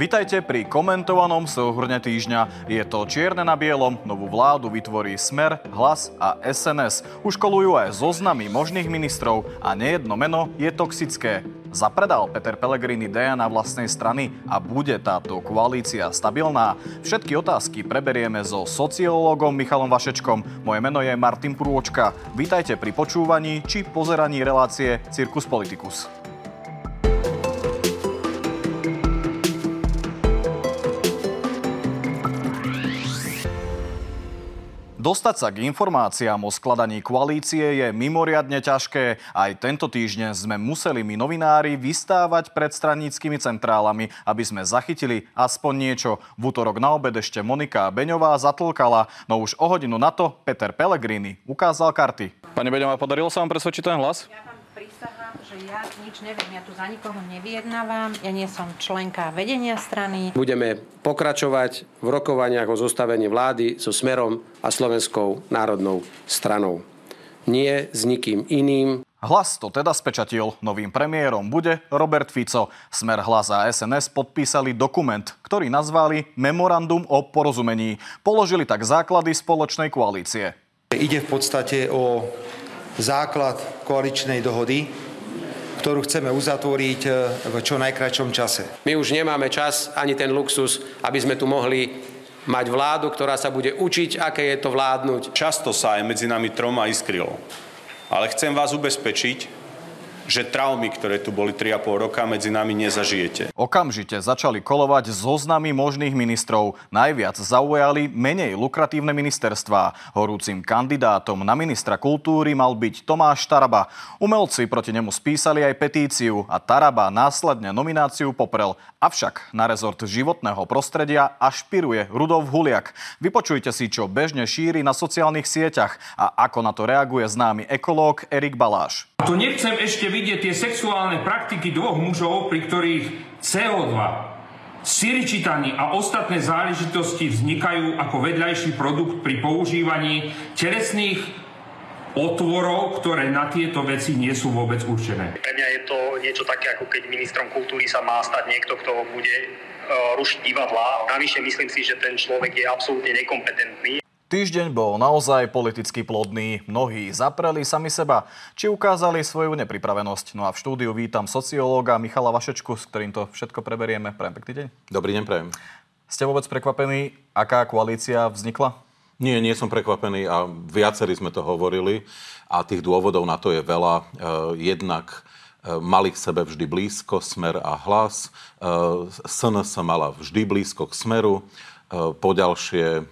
Vitajte pri komentovanom súhrne týždňa. Je to čierne na bielom, novú vládu vytvorí Smer, Hlas a SNS. Už kolujú aj zoznamy možných ministrov a nejedno meno je toxické. Zapredal Peter Pellegrini Deja na vlastnej strany a bude táto koalícia stabilná? Všetky otázky preberieme so sociológom Michalom Vašečkom. Moje meno je Martin Prúočka. Vítajte pri počúvaní či pozeraní relácie Cirkus Politicus. Dostať sa k informáciám o skladaní koalície je mimoriadne ťažké. Aj tento týždeň sme museli my novinári vystávať pred straníckými centrálami, aby sme zachytili aspoň niečo. V útorok na obed ešte Monika Beňová zatlkala, no už o hodinu na to Peter Pellegrini ukázal karty. Pani Beňová, podarilo sa vám presvedčiť ten hlas? Ja vám že ja nič neviem, ja tu za nikoho nevyjednávam, ja nie som členka vedenia strany. Budeme pokračovať v rokovaniach o zostavení vlády so Smerom a Slovenskou národnou stranou. Nie s nikým iným. Hlas to teda spečatil. Novým premiérom bude Robert Fico. Smer Hlas a SNS podpísali dokument, ktorý nazvali Memorandum o porozumení. Položili tak základy spoločnej koalície. Ide v podstate o základ koaličnej dohody, ktorú chceme uzatvoriť e, v čo najkračom čase. My už nemáme čas ani ten luxus, aby sme tu mohli mať vládu, ktorá sa bude učiť, aké je to vládnuť. Často sa aj medzi nami troma iskrilo. Ale chcem vás ubezpečiť, že traumy, ktoré tu boli 3,5 roka, medzi nami nezažijete. Okamžite začali kolovať zoznamy možných ministrov. Najviac zaujali menej lukratívne ministerstvá. Horúcim kandidátom na ministra kultúry mal byť Tomáš Taraba. Umelci proti nemu spísali aj petíciu a Taraba následne nomináciu poprel. Avšak na rezort životného prostredia ašpiruje Rudolf Huliak. Vypočujte si, čo bežne šíri na sociálnych sieťach a ako na to reaguje známy ekológ Erik Baláš. Tu nechcem ešte vidieť tie sexuálne praktiky dvoch mužov, pri ktorých CO2, siričitanie a ostatné záležitosti vznikajú ako vedľajší produkt pri používaní telesných otvorov, ktoré na tieto veci nie sú vôbec určené. Pre mňa je to niečo také, ako keď ministrom kultúry sa má stať niekto, kto bude e, rušiť divadla. Navyše myslím si, že ten človek je absolútne nekompetentný. Týždeň bol naozaj politicky plodný. Mnohí zapreli sami seba, či ukázali svoju nepripravenosť. No a v štúdiu vítam sociológa Michala Vašečku, s ktorým to všetko preberieme. Prajem pekný deň. Dobrý deň, prajem. Ste vôbec prekvapení, aká koalícia vznikla? Nie, nie som prekvapený a viacerí sme to hovorili a tých dôvodov na to je veľa. E, jednak e, mali k sebe vždy blízko smer a hlas. SNS sa mala vždy blízko k smeru. Eh, poďalšie eh,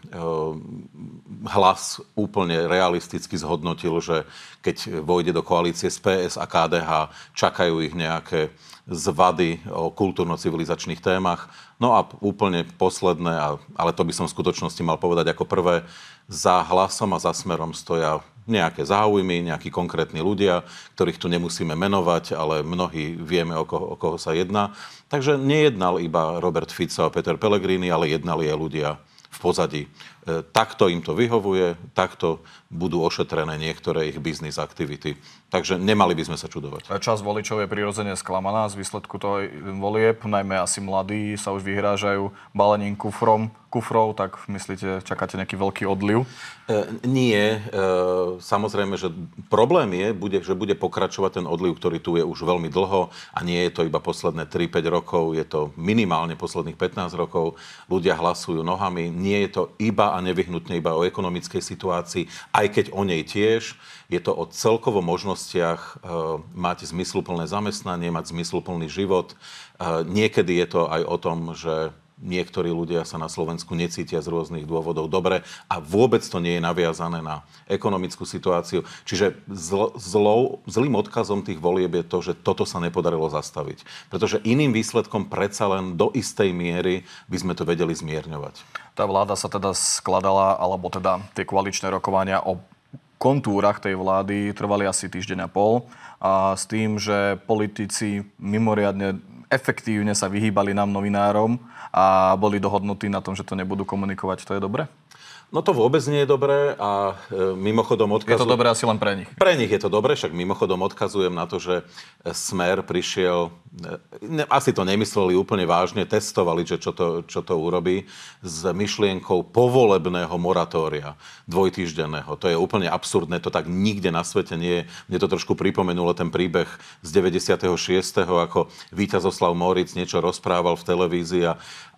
hlas úplne realisticky zhodnotil, že keď vojde do koalície s PS a KDH, čakajú ich nejaké zvady o kultúrno-civilizačných témach. No a úplne posledné, ale to by som v skutočnosti mal povedať ako prvé, za hlasom a za smerom stoja nejaké záujmy, nejakí konkrétni ľudia, ktorých tu nemusíme menovať, ale mnohí vieme, o koho, o koho sa jedná. Takže nejednal iba Robert Fico a Peter Pellegrini, ale jednali aj ľudia v pozadí. E, takto im to vyhovuje, takto budú ošetrené niektoré ich biznis aktivity. Takže nemali by sme sa čudovať. Čas voličov je prirodzene sklamaná z výsledku toho volieb, najmä asi mladí sa už vyhrážajú balením kufrom, kufrov, tak myslíte, čakáte nejaký veľký odliv? E, nie. E, samozrejme, že problém je, bude, že bude pokračovať ten odliv, ktorý tu je už veľmi dlho a nie je to iba posledné 3-5 rokov, je to minimálne posledných 15 rokov. Ľudia hlasujú nohami. Nie je to iba a nevyhnutne iba o ekonomickej situácii, aj keď o nej tiež. Je to o celkovo možnostiach e, mať zmysluplné zamestnanie, mať zmysluplný život. E, niekedy je to aj o tom, že niektorí ľudia sa na Slovensku necítia z rôznych dôvodov dobre a vôbec to nie je naviazané na ekonomickú situáciu. Čiže zl- zlou, zlým odkazom tých volieb je to, že toto sa nepodarilo zastaviť. Pretože iným výsledkom predsa len do istej miery by sme to vedeli zmierňovať. Tá vláda sa teda skladala, alebo teda tie koaličné rokovania o kontúrach tej vlády trvali asi týždeň a pol a s tým, že politici mimoriadne efektívne sa vyhýbali nám novinárom a boli dohodnutí na tom, že to nebudú komunikovať. To je dobre? No to vôbec nie je dobré a e, mimochodom odkazujem... Je to dobré asi len pre nich. Pre nich je to dobré, však mimochodom odkazujem na to, že Smer prišiel, ne, asi to nemysleli úplne vážne, testovali, že čo to, čo to urobí, s myšlienkou povolebného moratória dvojtýždenného. To je úplne absurdné, to tak nikde na svete nie je. Mne to trošku pripomenulo ten príbeh z 96. ako Víťazoslav Moric niečo rozprával v televízii a a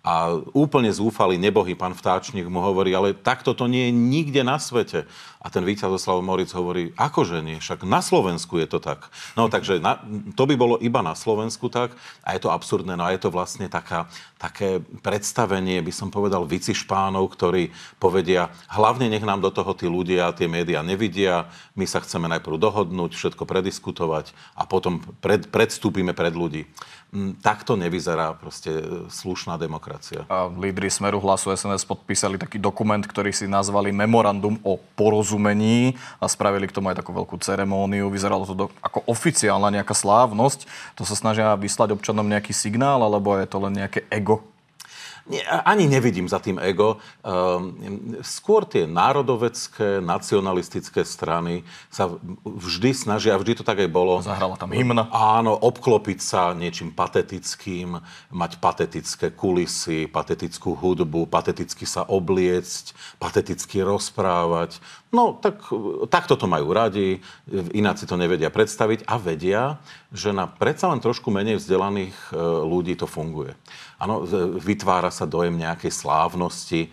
úplne zúfalý, nebohý pán Vtáčnik mu hovorí, ale takto to nie je nikde na svete. A ten Víťazoslav Moric hovorí, akože nie, však na Slovensku je to tak. No takže na, to by bolo iba na Slovensku tak a je to absurdné. No a je to vlastne taká, také predstavenie, by som povedal, špánov, ktorí povedia, hlavne nech nám do toho tí ľudia, tie médiá nevidia, my sa chceme najprv dohodnúť, všetko prediskutovať a potom pred, predstúpime pred ľudí. Mm, takto nevyzerá proste e, slušná demokracia. A lídry Smeru hlasu SNS podpísali taký dokument, ktorý si nazvali Memorandum o porozumení a spravili k tomu aj takú veľkú ceremóniu. Vyzeralo to do, ako oficiálna nejaká slávnosť. To sa snažia vyslať občanom nejaký signál, alebo je to len nejaké ego ani nevidím za tým ego. Um, skôr tie národovecké, nacionalistické strany sa vždy snažia, vždy to tak aj bolo. Zahrala tam hymna. Áno, obklopiť sa niečím patetickým, mať patetické kulisy, patetickú hudbu, pateticky sa obliecť, pateticky rozprávať. No, tak, takto to majú radi, ináci to nevedia predstaviť a vedia, že na predsa len trošku menej vzdelaných e, ľudí to funguje. Áno, vytvára sa dojem nejakej slávnosti, e,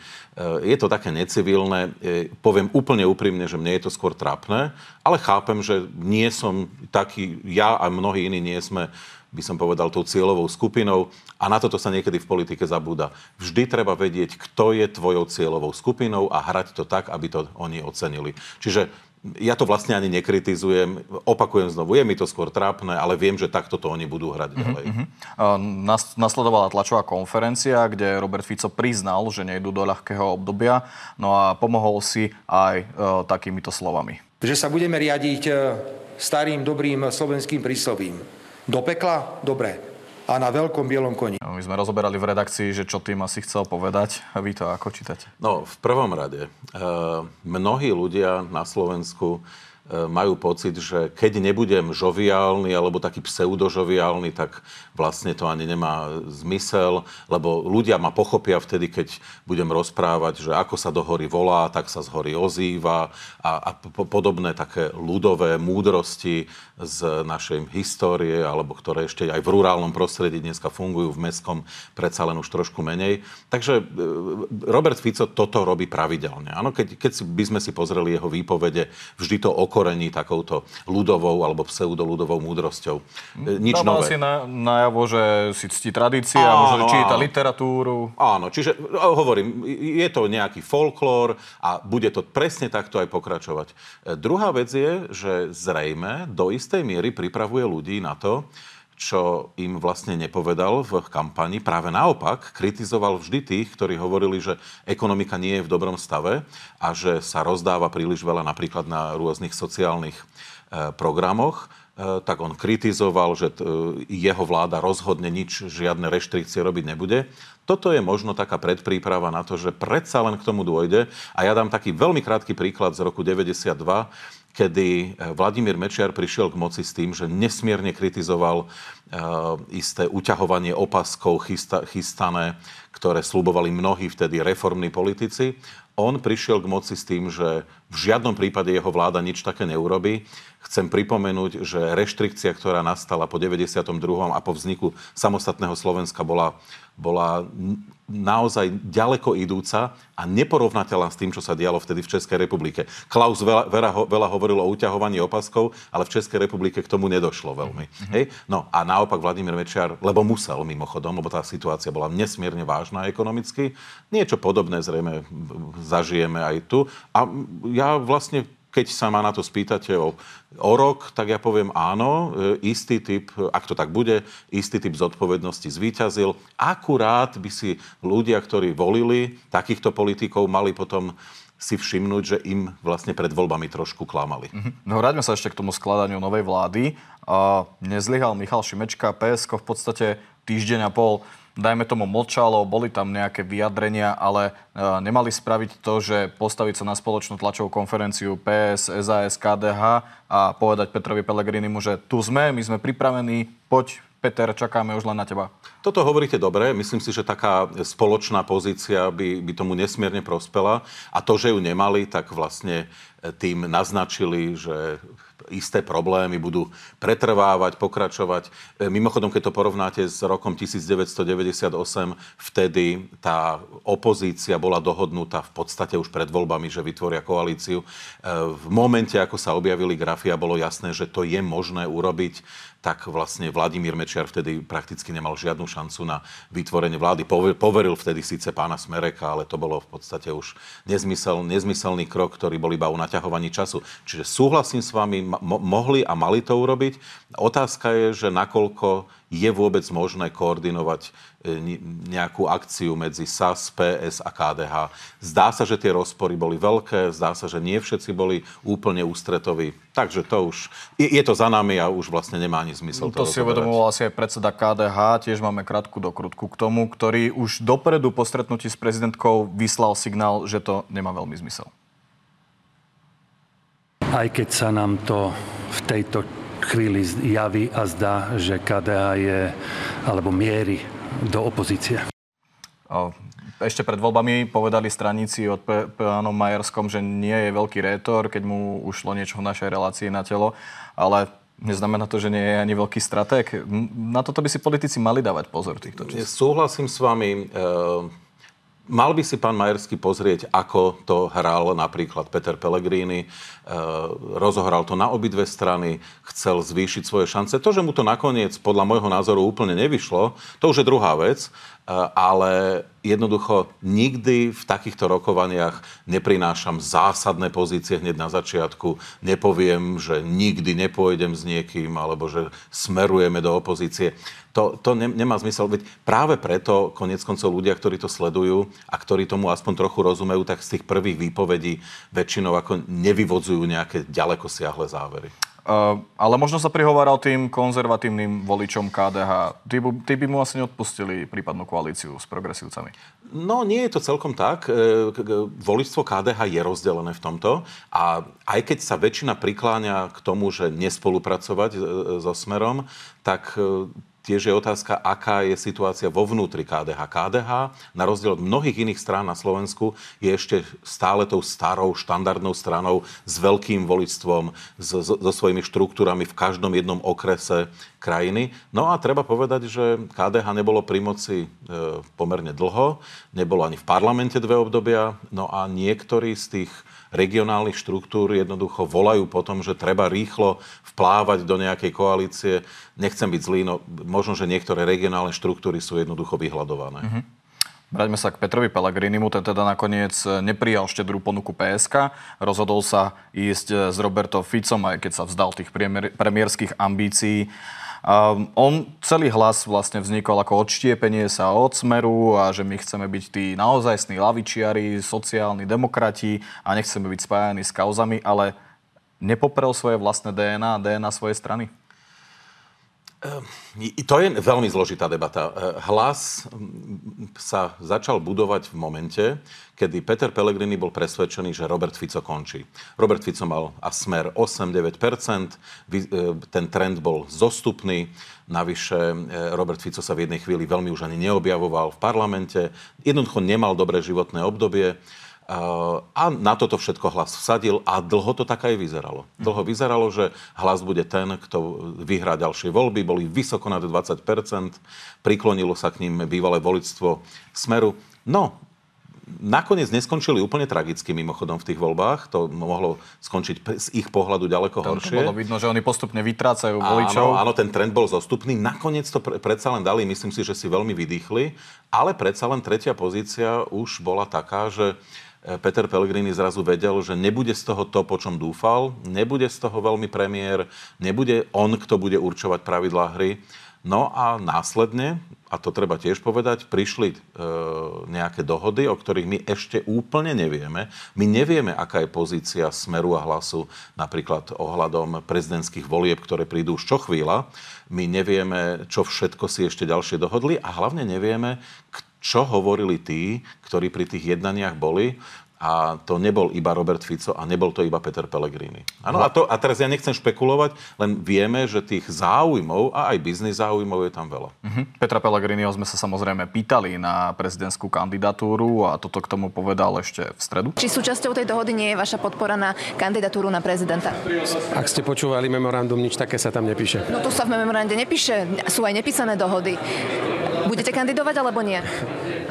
je to také necivilné. E, poviem úplne úprimne, že mne je to skôr trápne, ale chápem, že nie som taký, ja a mnohí iní nie sme by som povedal, tou cieľovou skupinou a na toto sa niekedy v politike zabúda. Vždy treba vedieť, kto je tvojou cieľovou skupinou a hrať to tak, aby to oni ocenili. Čiže ja to vlastne ani nekritizujem. Opakujem znovu, je mi to skôr trápne, ale viem, že takto to oni budú hrať mhm, ďalej. Mm-hmm. Nas, nasledovala tlačová konferencia, kde Robert Fico priznal, že nejdu do ľahkého obdobia, no a pomohol si aj e, takýmito slovami. Že sa budeme riadiť e, starým, dobrým slovenským príslovím do pekla? Dobre. A na veľkom bielom koni. No, my sme rozoberali v redakcii, že čo tým asi chcel povedať. A vy to ako čítate? No, v prvom rade. E, mnohí ľudia na Slovensku majú pocit, že keď nebudem žoviálny alebo taký pseudožoviálny, tak vlastne to ani nemá zmysel, lebo ľudia ma pochopia vtedy, keď budem rozprávať, že ako sa do hory volá, tak sa z hory ozýva a, a podobné také ľudové múdrosti z našej histórie, alebo ktoré ešte aj v rurálnom prostredí dneska fungujú, v mestskom predsa len už trošku menej. Takže e, Robert Fico toto robí pravidelne. Áno, keď, keď by sme si pozreli jeho výpovede, vždy to oko okorení takouto ľudovou alebo pseudoludovou múdrosťou. E, nič Dával nové. si na, najavo, že si ctí tradície a možno číta áno. literatúru. Áno, čiže hovorím, je to nejaký folklór a bude to presne takto aj pokračovať. E, druhá vec je, že zrejme do istej miery pripravuje ľudí na to, čo im vlastne nepovedal v kampani. Práve naopak, kritizoval vždy tých, ktorí hovorili, že ekonomika nie je v dobrom stave a že sa rozdáva príliš veľa napríklad na rôznych sociálnych e, programoch e, tak on kritizoval, že jeho vláda rozhodne nič, žiadne reštrikcie robiť nebude. Toto je možno taká predpríprava na to, že predsa len k tomu dôjde. A ja dám taký veľmi krátky príklad z roku 92 kedy eh, Vladimír Mečiar prišiel k moci s tým, že nesmierne kritizoval uh, isté uťahovanie opaskov chysta, chystané, ktoré slubovali mnohí vtedy reformní politici. On prišiel k moci s tým, že v žiadnom prípade jeho vláda nič také neurobi. Chcem pripomenúť, že reštrikcia, ktorá nastala po 92. a po vzniku samostatného Slovenska bola, bola naozaj ďaleko idúca a neporovnateľná s tým, čo sa dialo vtedy v Českej republike. Klaus veľa, veľa, veľa hovoril o uťahovaní opaskov, ale v Českej republike k tomu nedošlo veľmi. Mm-hmm. Hej? No a naopak Vladimír Mečiar, lebo musel mimochodom, lebo tá situácia bola nesmierne vážna ekonomicky, niečo podobné zrejme zažijeme aj tu. A ja vlastne keď sa ma na to spýtate o, o rok, tak ja poviem áno, e, istý typ, ak to tak bude, istý typ zodpovednosti zvíťazil. Akurát by si ľudia, ktorí volili takýchto politikov, mali potom si všimnúť, že im vlastne pred voľbami trošku klamali. Mm-hmm. No vráťme sa ešte k tomu skladaniu novej vlády. Uh, nezlyhal Michal Šimečka, PSK v podstate týždeň a pol dajme tomu mlčalo, boli tam nejaké vyjadrenia, ale uh, nemali spraviť to, že postaviť sa na spoločnú tlačovú konferenciu PS, SAS, KDH a povedať Petrovi Pelegrinimu, že tu sme, my sme pripravení, poď Peter, čakáme už len na teba. Toto hovoríte dobre. Myslím si, že taká spoločná pozícia by, by tomu nesmierne prospela. A to, že ju nemali, tak vlastne tým naznačili, že isté problémy budú pretrvávať, pokračovať. E, mimochodom, keď to porovnáte s rokom 1998, vtedy tá opozícia bola dohodnutá v podstate už pred voľbami, že vytvoria koalíciu. E, v momente, ako sa objavili grafia, bolo jasné, že to je možné urobiť tak vlastne Vladimír Mečiar vtedy prakticky nemal žiadnu šancu na vytvorenie vlády. Poveril vtedy síce pána Smereka, ale to bolo v podstate už nezmysel, nezmyselný krok, ktorý bol iba o naťahovaní času. Čiže súhlasím s vami, mo- mohli a mali to urobiť. Otázka je, že nakoľko je vôbec možné koordinovať nejakú akciu medzi SAS, PS a KDH. Zdá sa, že tie rozpory boli veľké, zdá sa, že nie všetci boli úplne ústretoví. Takže to už, je, je to za nami a už vlastne nemá ani zmysel to, to si uvedomoval asi aj predseda KDH, tiež máme krátku dokrutku k tomu, ktorý už dopredu po stretnutí s prezidentkou vyslal signál, že to nemá veľmi zmysel. Aj keď sa nám to v tejto chvíli javí a zdá, že KDH je alebo mieri do opozície. Ešte pred voľbami povedali straníci od pánom Majerskom, že nie je veľký rétor, keď mu ušlo niečo v našej relácii na telo, ale Neznamená to, že nie je ani veľký stratég. Na toto by si politici mali dávať pozor týchto čísl. Súhlasím s vami. E- Mal by si pán Majersky pozrieť, ako to hral napríklad Peter Pellegrini. E, rozohral to na obidve strany, chcel zvýšiť svoje šance. To, že mu to nakoniec podľa môjho názoru úplne nevyšlo, to už je druhá vec. Eh, ale jednoducho nikdy v takýchto rokovaniach neprinášam zásadné pozície hneď na začiatku. Nepoviem, že nikdy nepôjdem s niekým alebo že smerujeme do opozície. To, to ne, nemá zmysel. Veď práve preto konec koncov ľudia, ktorí to sledujú a ktorí tomu aspoň trochu rozumejú, tak z tých prvých výpovedí väčšinou ako nevyvodzujú nejaké ďaleko siahle závery. Uh, ale možno sa prihováral tým konzervatívnym voličom KDH. Tí, tí by mu asi neodpustili prípadnú koalíciu s progresívcami. No, nie je to celkom tak. E, voličstvo KDH je rozdelené v tomto a aj keď sa väčšina prikláňa k tomu, že nespolupracovať e, so Smerom, tak Tiež je otázka, aká je situácia vo vnútri KDH. KDH, na rozdiel od mnohých iných strán na Slovensku, je ešte stále tou starou, štandardnou stranou s veľkým voličstvom, so, so svojimi štruktúrami v každom jednom okrese krajiny. No a treba povedať, že KDH nebolo pri moci e, pomerne dlho, nebolo ani v parlamente dve obdobia, no a niektorí z tých regionálnych štruktúr jednoducho volajú po tom, že treba rýchlo vplávať do nejakej koalície. Nechcem byť zlý, no možno, že niektoré regionálne štruktúry sú jednoducho vyhľadované. Mm-hmm. Vráťme sa k Petrovi Pellegrinimu, ten teda nakoniec neprijal štedrú ponuku PSK. Rozhodol sa ísť s Roberto Ficom, aj keď sa vzdal tých premiérských ambícií. Um, on celý hlas vlastne vznikol ako odštiepenie sa od smeru a že my chceme byť tí naozajstní lavičiari, sociálni demokrati a nechceme byť spájani s kauzami, ale nepoprel svoje vlastné DNA, DNA svojej strany? Ehm, to je veľmi zložitá debata. Ehm, hlas sa začal budovať v momente, kedy Peter Pellegrini bol presvedčený, že Robert Fico končí. Robert Fico mal a smer 8-9%, ehm, ten trend bol zostupný, navyše Robert Fico sa v jednej chvíli veľmi už ani neobjavoval v parlamente, jednoducho nemal dobré životné obdobie a na toto všetko hlas vsadil a dlho to tak aj vyzeralo. Dlho vyzeralo, že hlas bude ten, kto vyhrá ďalšie voľby. Boli vysoko nad 20%, priklonilo sa k ním bývalé voličstvo Smeru. No, nakoniec neskončili úplne tragicky mimochodom v tých voľbách. To mohlo skončiť z ich pohľadu ďaleko Tam horšie. Bolo vidno, že oni postupne vytrácajú voličov. Áno, áno, ten trend bol zostupný. Nakoniec to predsa len dali, myslím si, že si veľmi vydýchli. Ale predsa len tretia pozícia už bola taká, že Peter Pellegrini zrazu vedel, že nebude z toho to, po čom dúfal, nebude z toho veľmi premiér, nebude on, kto bude určovať pravidlá hry. No a následne, a to treba tiež povedať, prišli e, nejaké dohody, o ktorých my ešte úplne nevieme. My nevieme, aká je pozícia Smeru a Hlasu napríklad ohľadom prezidentských volieb, ktoré prídu už čo chvíľa. My nevieme, čo všetko si ešte ďalšie dohodli a hlavne nevieme, čo hovorili tí, ktorí pri tých jednaniach boli a to nebol iba Robert Fico a nebol to iba Peter Pellegrini. Ano, a, to, a teraz ja nechcem špekulovať, len vieme, že tých záujmov a aj biznis záujmov je tam veľa. Uh-huh. Petra Pellegriniho sme sa samozrejme pýtali na prezidentskú kandidatúru a toto k tomu povedal ešte v stredu. Či súčasťou tej dohody nie je vaša podpora na kandidatúru na prezidenta? Ak ste počúvali memorandum, nič také sa tam nepíše. No tu sa v memorande nepíše, sú aj nepísané dohody. Budete kandidovať alebo nie?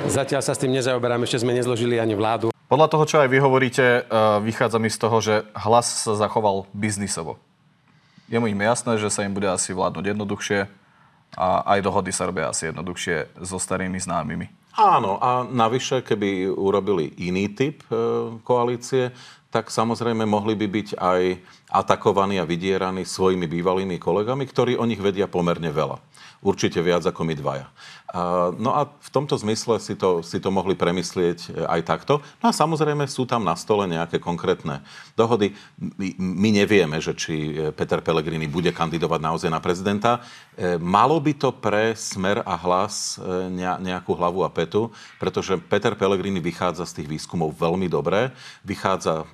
Zatiaľ sa s tým nezaoberám, ešte sme nezložili ani vládu. Podľa toho, čo aj vy hovoríte, e, vychádza mi z toho, že hlas sa zachoval biznisovo. Je mu im jasné, že sa im bude asi vládnuť jednoduchšie a aj dohody sa robia asi jednoduchšie so starými známymi. Áno, a navyše, keby urobili iný typ e, koalície, tak samozrejme mohli by byť aj atakovaní a vydieraní svojimi bývalými kolegami, ktorí o nich vedia pomerne veľa. Určite viac ako my dvaja. No a v tomto zmysle si to, si to mohli premyslieť e, aj takto. No a samozrejme sú tam na stole nejaké konkrétne dohody. My, my nevieme, že či e, Peter Pellegrini bude kandidovať naozaj na prezidenta. E, malo by to pre smer a hlas nejakú hlavu a petu, pretože Peter Pellegrini vychádza z tých výskumov veľmi dobre. Vychádza,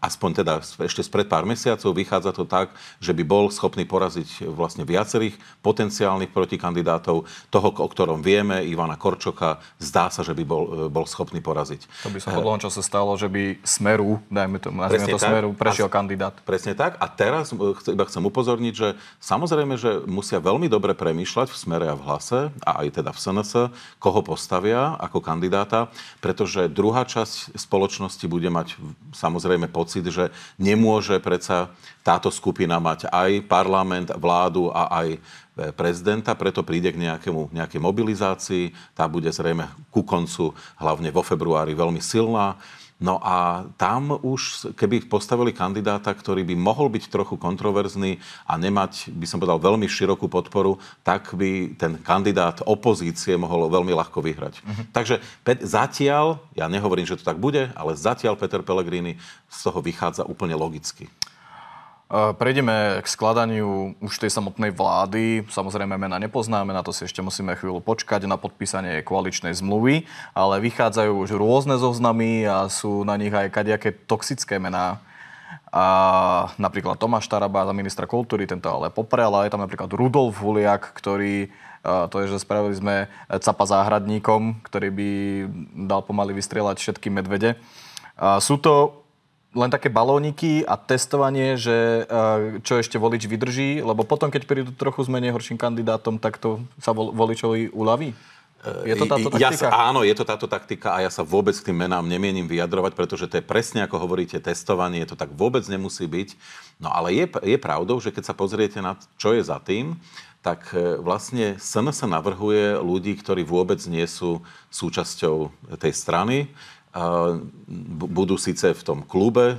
aspoň teda ešte spred pár mesiacov, vychádza to tak, že by bol schopný poraziť vlastne viacerých potenciálnych protikandidátov, toho, o ktorom vieme, Ivana Korčoka, zdá sa, že by bol, e, bol schopný poraziť. To by sa po dlhom čase stalo, že by Smeru, dajme to, nazvime to tak, Smeru, prešiel a, kandidát. Presne tak. A teraz e, iba chcem upozorniť, že samozrejme, že musia veľmi dobre premýšľať v Smere a v Hlase, a aj teda v SNS, koho postavia ako kandidáta, pretože druhá časť spoločnosti bude mať samozrejme pocit, že nemôže predsa táto skupina mať aj parlament, vládu a aj prezidenta, preto príde k nejakému, nejakej mobilizácii. Tá bude zrejme ku koncu, hlavne vo februári, veľmi silná. No a tam už, keby postavili kandidáta, ktorý by mohol byť trochu kontroverzný a nemať, by som povedal, veľmi širokú podporu, tak by ten kandidát opozície mohol veľmi ľahko vyhrať. Uh-huh. Takže Pet, zatiaľ, ja nehovorím, že to tak bude, ale zatiaľ Peter Pellegrini z toho vychádza úplne logicky. Prejdeme k skladaniu už tej samotnej vlády. Samozrejme, mena nepoznáme, na to si ešte musíme chvíľu počkať na podpísanie koaličnej zmluvy, ale vychádzajú už rôzne zoznamy a sú na nich aj kadejaké toxické mená. A napríklad Tomáš Taraba za ministra kultúry, tento ale poprel, a je tam napríklad Rudolf Huliak, ktorý to je, že spravili sme capa záhradníkom, ktorý by dal pomaly vystrieľať všetky medvede. Sú to len také balóniky a testovanie, že eh, čo ešte volič vydrží, lebo potom, keď prídu trochu s menej horším kandidátom, tak to sa voličovi uľaví? Eh, je to táto taktika? Ja, áno, je to táto taktika a ja sa vôbec k tým menám nemienim vyjadrovať, pretože to je presne ako hovoríte, testovanie, to tak vôbec nemusí byť. No ale je, je pravdou, že keď sa pozriete na čo je za tým, tak eh, vlastne SNS navrhuje ľudí, ktorí vôbec nie sú súčasťou tej strany budú síce v tom klube e,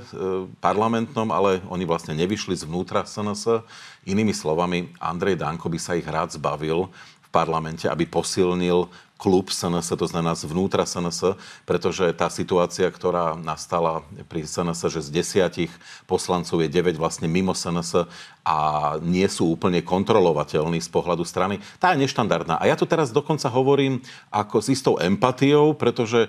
parlamentnom, ale oni vlastne nevyšli zvnútra SNS. Inými slovami, Andrej Danko by sa ich rád zbavil v parlamente, aby posilnil klub SNS, to znamená zvnútra SNS, pretože tá situácia, ktorá nastala pri SNS, že z desiatich poslancov je 9 vlastne mimo SNS a nie sú úplne kontrolovateľní z pohľadu strany, tá je neštandardná. A ja tu teraz dokonca hovorím ako s istou empatiou, pretože e,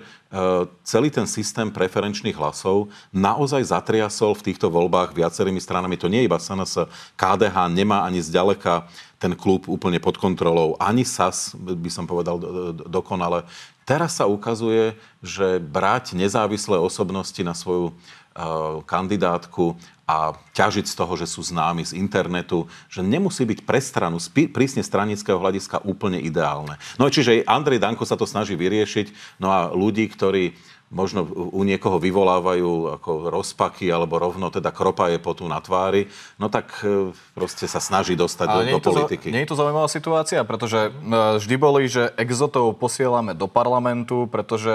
celý ten systém preferenčných hlasov naozaj zatriasol v týchto voľbách viacerými stranami. To nie je iba SNS. KDH nemá ani zďaleka ten klub úplne pod kontrolou. Ani SAS, by som povedal dokonale. Teraz sa ukazuje, že brať nezávislé osobnosti na svoju uh, kandidátku a ťažiť z toho, že sú známi z internetu, že nemusí byť pre stranu prísne stranického hľadiska úplne ideálne. No čiže Andrej Danko sa to snaží vyriešiť, no a ľudí, ktorí možno u niekoho vyvolávajú ako rozpaky alebo rovno teda kropa je potu na tvári, no tak e, proste sa snaží dostať do, do politiky. Za, nie je to zaujímavá situácia, pretože e, vždy boli, že exotov posielame do parlamentu, pretože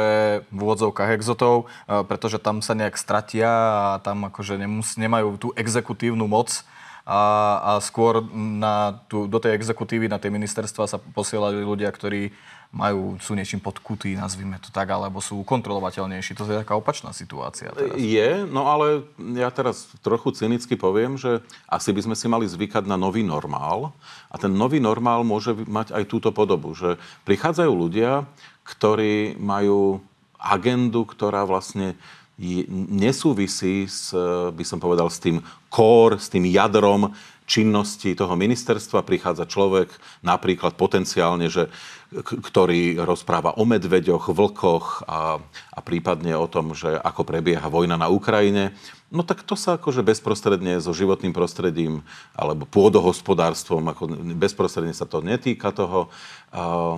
v úvodzovkách exotov, e, pretože tam sa nejak stratia a tam akože nemus, nemajú tú exekutívnu moc a, a skôr na tú, do tej exekutívy, na tie ministerstva sa posielali ľudia, ktorí majú, sú niečím podkutí, nazvime to tak, alebo sú kontrolovateľnejší. To je taká opačná situácia. Teraz. Je, no ale ja teraz trochu cynicky poviem, že asi by sme si mali zvykať na nový normál a ten nový normál môže mať aj túto podobu, že prichádzajú ľudia, ktorí majú agendu, ktorá vlastne nesúvisí s, by som povedal, s tým core, s tým jadrom činnosti toho ministerstva. Prichádza človek napríklad potenciálne, že ktorý rozpráva o medveďoch, vlkoch a, a prípadne o tom, že ako prebieha vojna na Ukrajine. No tak to sa akože bezprostredne so životným prostredím alebo pôdohospodárstvom, ako bezprostredne sa to netýka toho.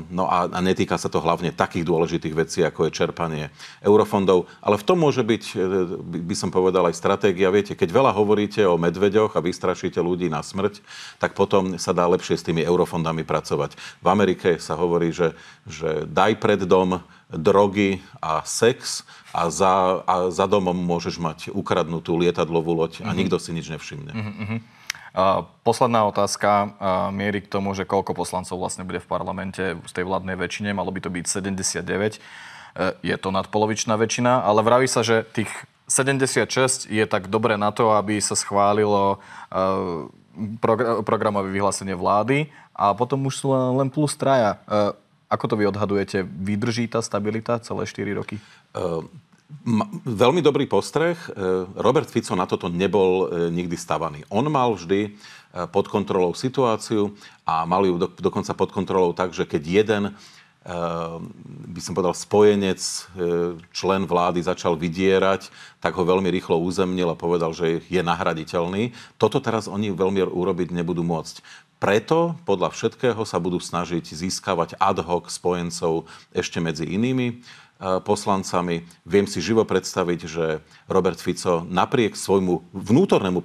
No a, a netýka sa to hlavne takých dôležitých vecí, ako je čerpanie eurofondov. Ale v tom môže byť, e, by som povedal, aj stratégia. Viete, keď veľa hovoríte o medveďoch a vystrašíte ľudí na smrť, tak potom sa dá lepšie s tými eurofondami pracovať. V Amerike sa hovorí, že, že daj pred dom drogy a sex a za, a za domom môžeš mať ukradnutú lietadlovú loď a mm-hmm. nikto si nič nevšimne. Mm-hmm. Uh, posledná otázka uh, mierí k tomu, že koľko poslancov vlastne bude v parlamente z tej vládnej väčšine. Malo by to byť 79. Uh, je to nadpolovičná väčšina, ale vraví sa, že tých 76 je tak dobre na to, aby sa schválilo uh, programové vyhlásenie vlády a potom už sú len plus traja. Ako to vy odhadujete? Vydrží tá stabilita celé 4 roky? Uh, veľmi dobrý postreh. Uh, Robert Fico na toto nebol uh, nikdy stavaný. On mal vždy pod kontrolou situáciu a mal ju do, dokonca pod kontrolou tak, že keď jeden by som povedal, spojenec, člen vlády začal vydierať, tak ho veľmi rýchlo uzemnil a povedal, že je nahraditeľný. Toto teraz oni veľmi urobiť nebudú môcť. Preto podľa všetkého sa budú snažiť získavať ad hoc spojencov ešte medzi inými e, poslancami. Viem si živo predstaviť, že Robert Fico napriek svojmu vnútornému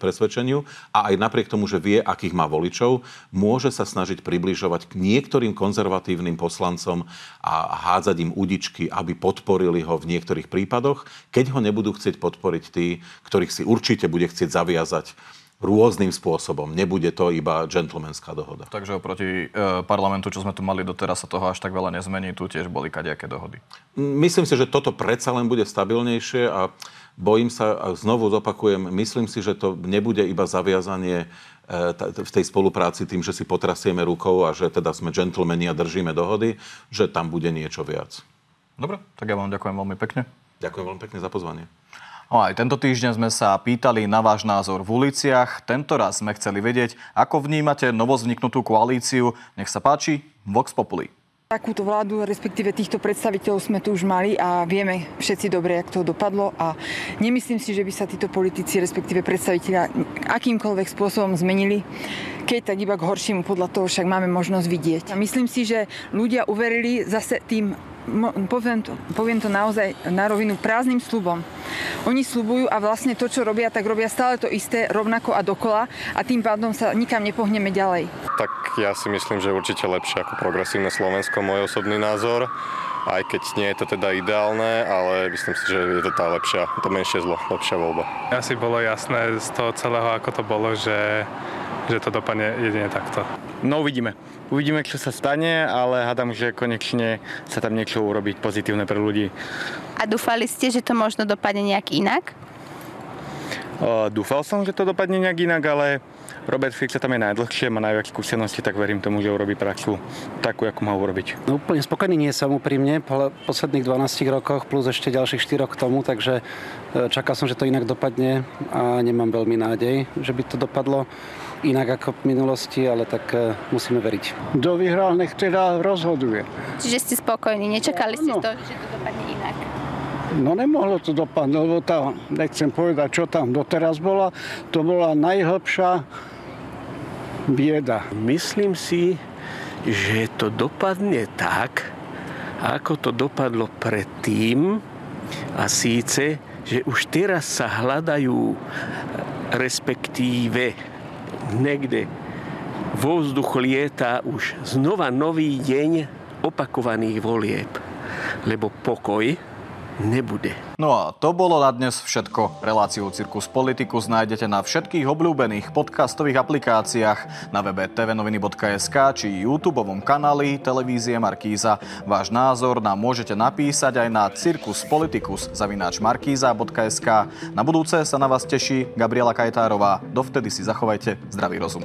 presvedčeniu a aj napriek tomu, že vie, akých má voličov, môže sa snažiť približovať k niektorým konzervatívnym poslancom a hádzať im udičky, aby podporili ho v niektorých prípadoch, keď ho nebudú chcieť podporiť tí, ktorých si určite bude chcieť zaviazať rôznym spôsobom. Nebude to iba džentlmenská dohoda. Takže oproti e, parlamentu, čo sme tu mali doteraz, sa toho až tak veľa nezmení. Tu tiež boli kadejaké dohody. Myslím si, že toto predsa len bude stabilnejšie a bojím sa, a znovu zopakujem, myslím si, že to nebude iba zaviazanie e, v tej spolupráci tým, že si potrasieme rukou a že teda sme džentlmeni a držíme dohody, že tam bude niečo viac. Dobre, tak ja vám ďakujem veľmi pekne. Ďakujem veľmi pekne za pozvanie. No aj tento týždeň sme sa pýtali na váš názor v uliciach. Tento raz sme chceli vedieť, ako vnímate novozvniknutú koalíciu. Nech sa páči, Vox Populi. Takúto vládu, respektíve týchto predstaviteľov sme tu už mali a vieme všetci dobre, jak to dopadlo a nemyslím si, že by sa títo politici, respektíve predstaviteľia akýmkoľvek spôsobom zmenili keď tak iba k horšiemu, podľa toho však máme možnosť vidieť. A myslím si, že ľudia uverili zase tým poviem to, poviem to naozaj na rovinu prázdnym slubom. Oni slubujú a vlastne to, čo robia, tak robia stále to isté, rovnako a dokola a tým pádom sa nikam nepohneme ďalej. Tak ja si myslím, že určite lepšie ako progresívne Slovensko, môj osobný názor. Aj keď nie je to teda ideálne, ale myslím si, že je to tá lepšia, to menšie zlo, lepšia voľba. Asi bolo jasné z toho celého, ako to bolo, že, že to dopadne jedine takto. No uvidíme. Uvidíme, čo sa stane, ale hádam, že konečne sa tam niečo urobiť pozitívne pre ľudí. A dúfali ste, že to možno dopadne nejak inak? Dúfal som, že to dopadne nejak inak, ale Robert Fico tam je najdlhšie, má najviac skúseností, tak verím tomu, že urobí praxu takú, ako má urobiť. No úplne spokojný nie som úprimne po posledných 12 rokoch plus ešte ďalších 4 k tomu, takže e, čakal som, že to inak dopadne a nemám veľmi nádej, že by to dopadlo inak ako v minulosti, ale tak e, musíme veriť. Kto vyhral, nech teda rozhoduje. Čiže ste spokojní, nečakali ste to, že to dopadne? No nemohlo to dopadnúť, lebo tá, nechcem povedať, čo tam doteraz bola, to bola najhlbšia bieda. Myslím si, že to dopadne tak, ako to dopadlo predtým a síce, že už teraz sa hľadajú respektíve niekde vo vzduchu lieta už znova nový deň opakovaných volieb. Lebo pokoj nebude. No a to bolo na dnes všetko. Reláciu Cirkus Politicus nájdete na všetkých obľúbených podcastových aplikáciách, na webe tvnoviny.sk či YouTube kanáli televízie Markíza. Váš názor nám môžete napísať aj na cirkuspoliticus.markíza.sk. Na budúce sa na vás teší Gabriela Kajtárová. Dovtedy si zachovajte zdravý rozum.